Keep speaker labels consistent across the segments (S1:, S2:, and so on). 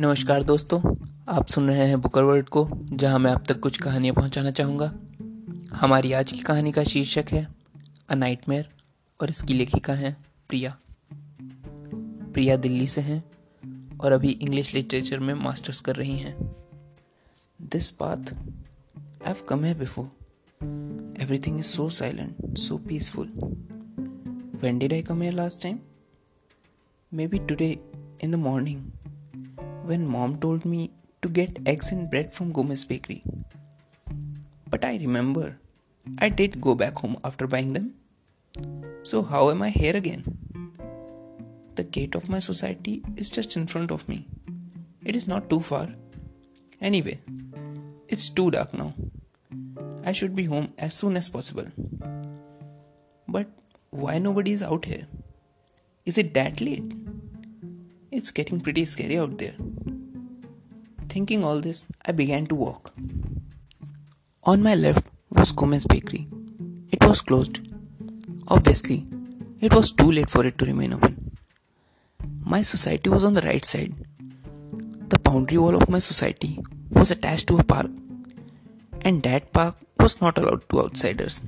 S1: नमस्कार दोस्तों, आप सुन रहे हैं बुकर वर्ड को, जहाँ मैं आप तक कुछ कहानियाँ पहुंचाना चाहूँगा। हमारी आज की कहानी का शीर्षक है अ नाइटमेयर और इसकी लेखिका हैं प्रिया। प्रिया दिल्ली से हैं, और अभी इंग्लिश लिटरेचर में मास्टर्स कर रही हैं। This path have come here before everything is so silent so peaceful when did I come here last time maybe today in the morning when mom told me to get eggs and bread from Gomez Bakery. But I remember I did go back home after buying them. So, how am I here again? The gate of my society is just in front of me. It is not too far. Anyway, it's too dark now. I should be home as soon as possible. But why nobody is out here? Is it that late? It's getting pretty scary out there. Thinking all this, I began to walk. On my left was Gomez Bakery. It was closed. Obviously, it was too late for it to remain open. My society was on the right side. The boundary wall of my society was attached to a park, and that park was not allowed to outsiders.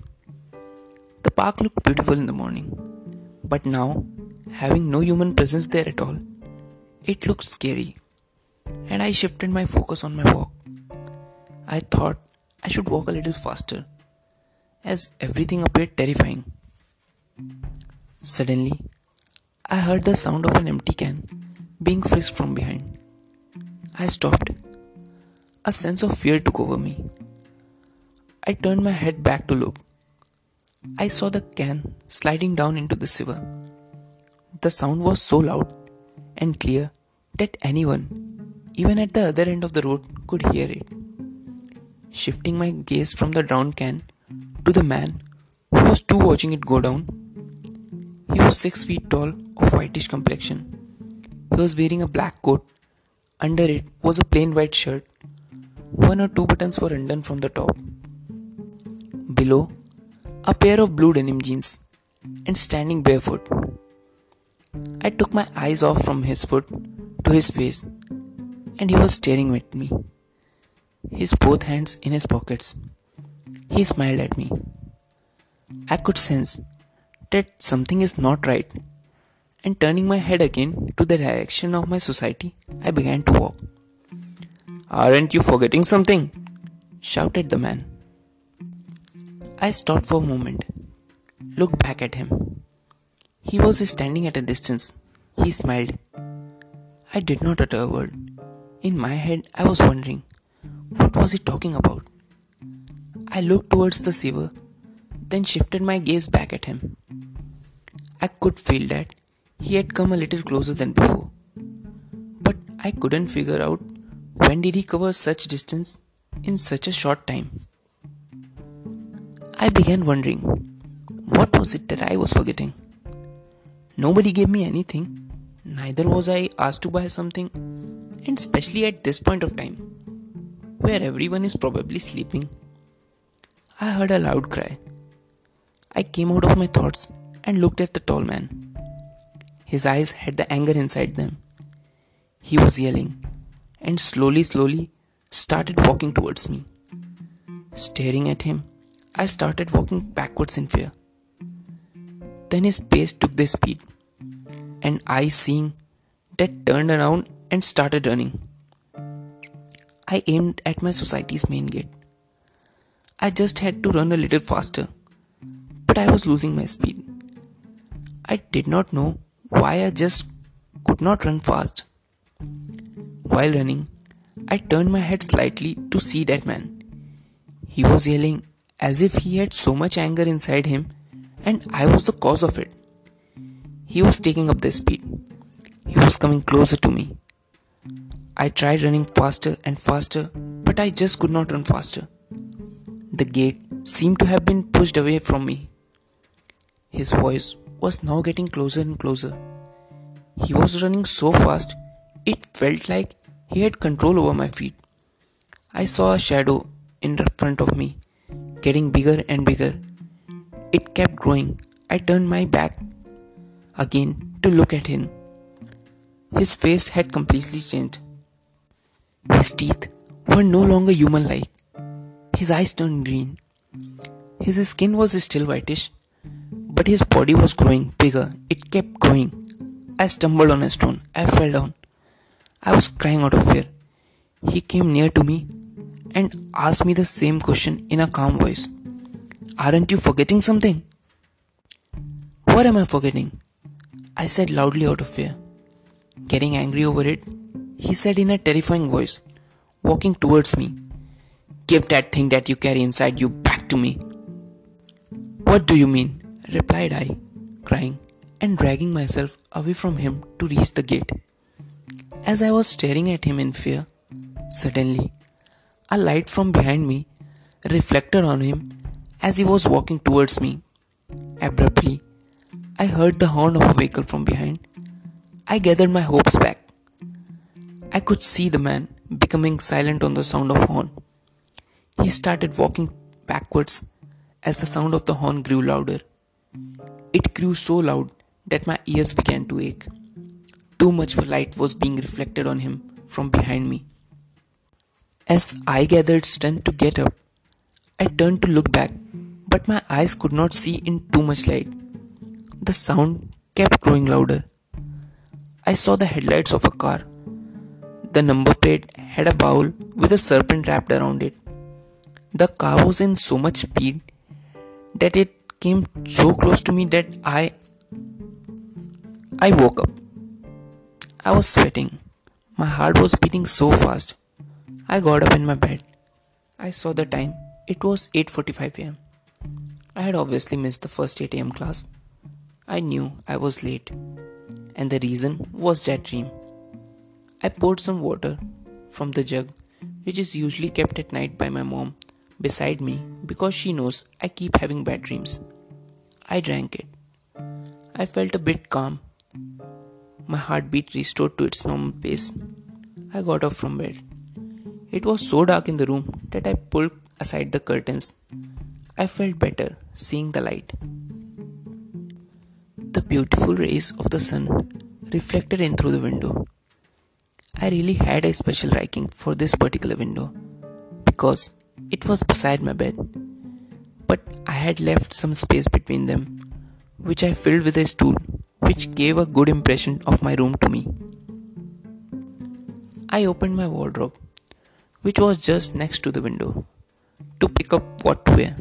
S1: The park looked beautiful in the morning, but now, having no human presence there at all, it looked scary and I shifted my focus on my walk. I thought I should walk a little faster, as everything appeared terrifying. Suddenly, I heard the sound of an empty can being frisked from behind. I stopped. A sense of fear took over me. I turned my head back to look. I saw the can sliding down into the sewer. The sound was so loud and clear that anyone even at the other end of the road, could hear it. Shifting my gaze from the drowned can to the man who was too watching it go down. He was six feet tall, of whitish complexion. He was wearing a black coat. Under it was a plain white shirt. One or two buttons were undone from the top. Below, a pair of blue denim jeans and standing barefoot. I took my eyes off from his foot to his face and he was staring at me, his both hands in his pockets. He smiled at me. I could sense that something is not right, and turning my head again to the direction of my society, I began to walk. Aren't you forgetting something? shouted the man. I stopped for a moment, looked back at him. He was standing at a distance. He smiled. I did not utter a word. In my head, I was wondering, what was he talking about? I looked towards the sewer, then shifted my gaze back at him. I could feel that he had come a little closer than before. But I couldn't figure out when did he cover such distance in such a short time. I began wondering, what was it that I was forgetting? Nobody gave me anything, neither was I asked to buy something and especially at this point of time, where everyone is probably sleeping. I heard a loud cry. I came out of my thoughts and looked at the tall man. His eyes had the anger inside them. He was yelling and slowly, slowly started walking towards me. Staring at him, I started walking backwards in fear. Then his pace took the speed, and I, seeing that, turned around and started running. I aimed at my society's main gate. I just had to run a little faster, but I was losing my speed. I did not know why I just could not run fast. While running, I turned my head slightly to see that man. He was yelling as if he had so much anger inside him and I was the cause of it. He was taking up the speed. He was coming closer to me. I tried running faster and faster, but I just could not run faster. The gate seemed to have been pushed away from me. His voice was now getting closer and closer. He was running so fast, it felt like he had control over my feet. I saw a shadow in front of me, getting bigger and bigger. It kept growing. I turned my back again to look at him. His face had completely changed. His teeth were no longer human like. His eyes turned green. His skin was still whitish, but his body was growing bigger. It kept growing. I stumbled on a stone. I fell down. I was crying out of fear. He came near to me and asked me the same question in a calm voice. Aren't you forgetting something? What am I forgetting? I said loudly out of fear. Getting angry over it, he said in a terrifying voice, walking towards me, Give that thing that you carry inside you back to me. What do you mean? replied I, crying and dragging myself away from him to reach the gate. As I was staring at him in fear, suddenly a light from behind me reflected on him as he was walking towards me. Abruptly, I heard the horn of a vehicle from behind. I gathered my hopes back. I could see the man becoming silent on the sound of horn. He started walking backwards as the sound of the horn grew louder. It grew so loud that my ears began to ache. Too much light was being reflected on him from behind me. As I gathered strength to get up, I turned to look back, but my eyes could not see in too much light. The sound kept growing louder. I saw the headlights of a car. The number plate had a bowl with a serpent wrapped around it. The car was in so much speed that it came so close to me that I I woke up. I was sweating. My heart was beating so fast. I got up in my bed. I saw the time. It was 8:45 a.m. I had obviously missed the first 8 a.m. class. I knew I was late, and the reason was that dream. I poured some water from the jug, which is usually kept at night by my mom, beside me because she knows I keep having bad dreams. I drank it. I felt a bit calm. My heartbeat restored to its normal pace. I got up from bed. It was so dark in the room that I pulled aside the curtains. I felt better seeing the light. The beautiful rays of the sun reflected in through the window. I really had a special liking for this particular window because it was beside my bed, but I had left some space between them, which I filled with a stool, which gave a good impression of my room to me. I opened my wardrobe which was just next to the window, to pick up what to wear.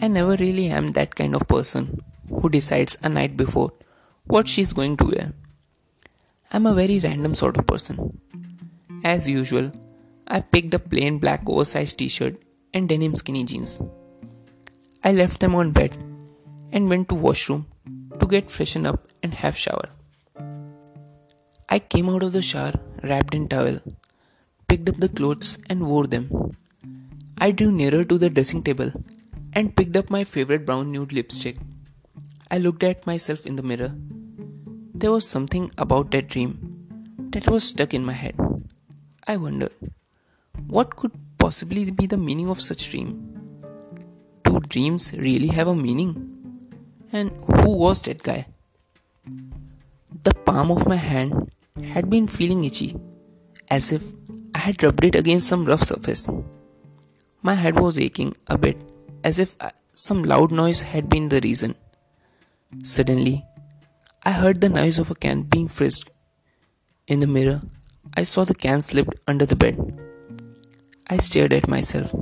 S1: I never really am that kind of person who decides a night before what she's going to wear. I'm a very random sort of person. As usual, I picked a plain black oversized t shirt and denim skinny jeans. I left them on bed and went to washroom to get freshen up and have shower. I came out of the shower wrapped in towel picked up the clothes and wore them. I drew nearer to the dressing table and picked up my favorite brown nude lipstick. I looked at myself in the mirror. There was something about that dream that was stuck in my head. I wondered, what could possibly be the meaning of such dream? Do dreams really have a meaning? And who was that guy? The palm of my hand had been feeling itchy, as if I had rubbed it against some rough surface. My head was aching a bit, as if uh, some loud noise had been the reason. Suddenly, I heard the noise of a can being frisked. In the mirror, I saw the can slipped under the bed. I stared at myself.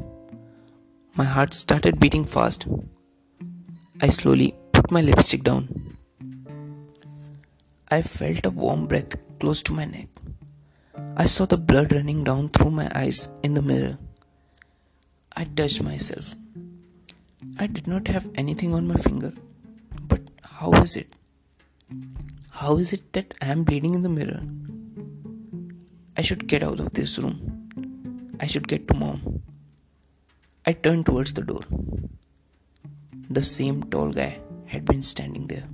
S1: My heart started beating fast. I slowly put my lipstick down. I felt a warm breath close to my neck. I saw the blood running down through my eyes in the mirror. I touched myself. I did not have anything on my finger. But how is it? How is it that I am bleeding in the mirror? I should get out of this room. I should get to mom. I turned towards the door. The same tall guy had been standing there.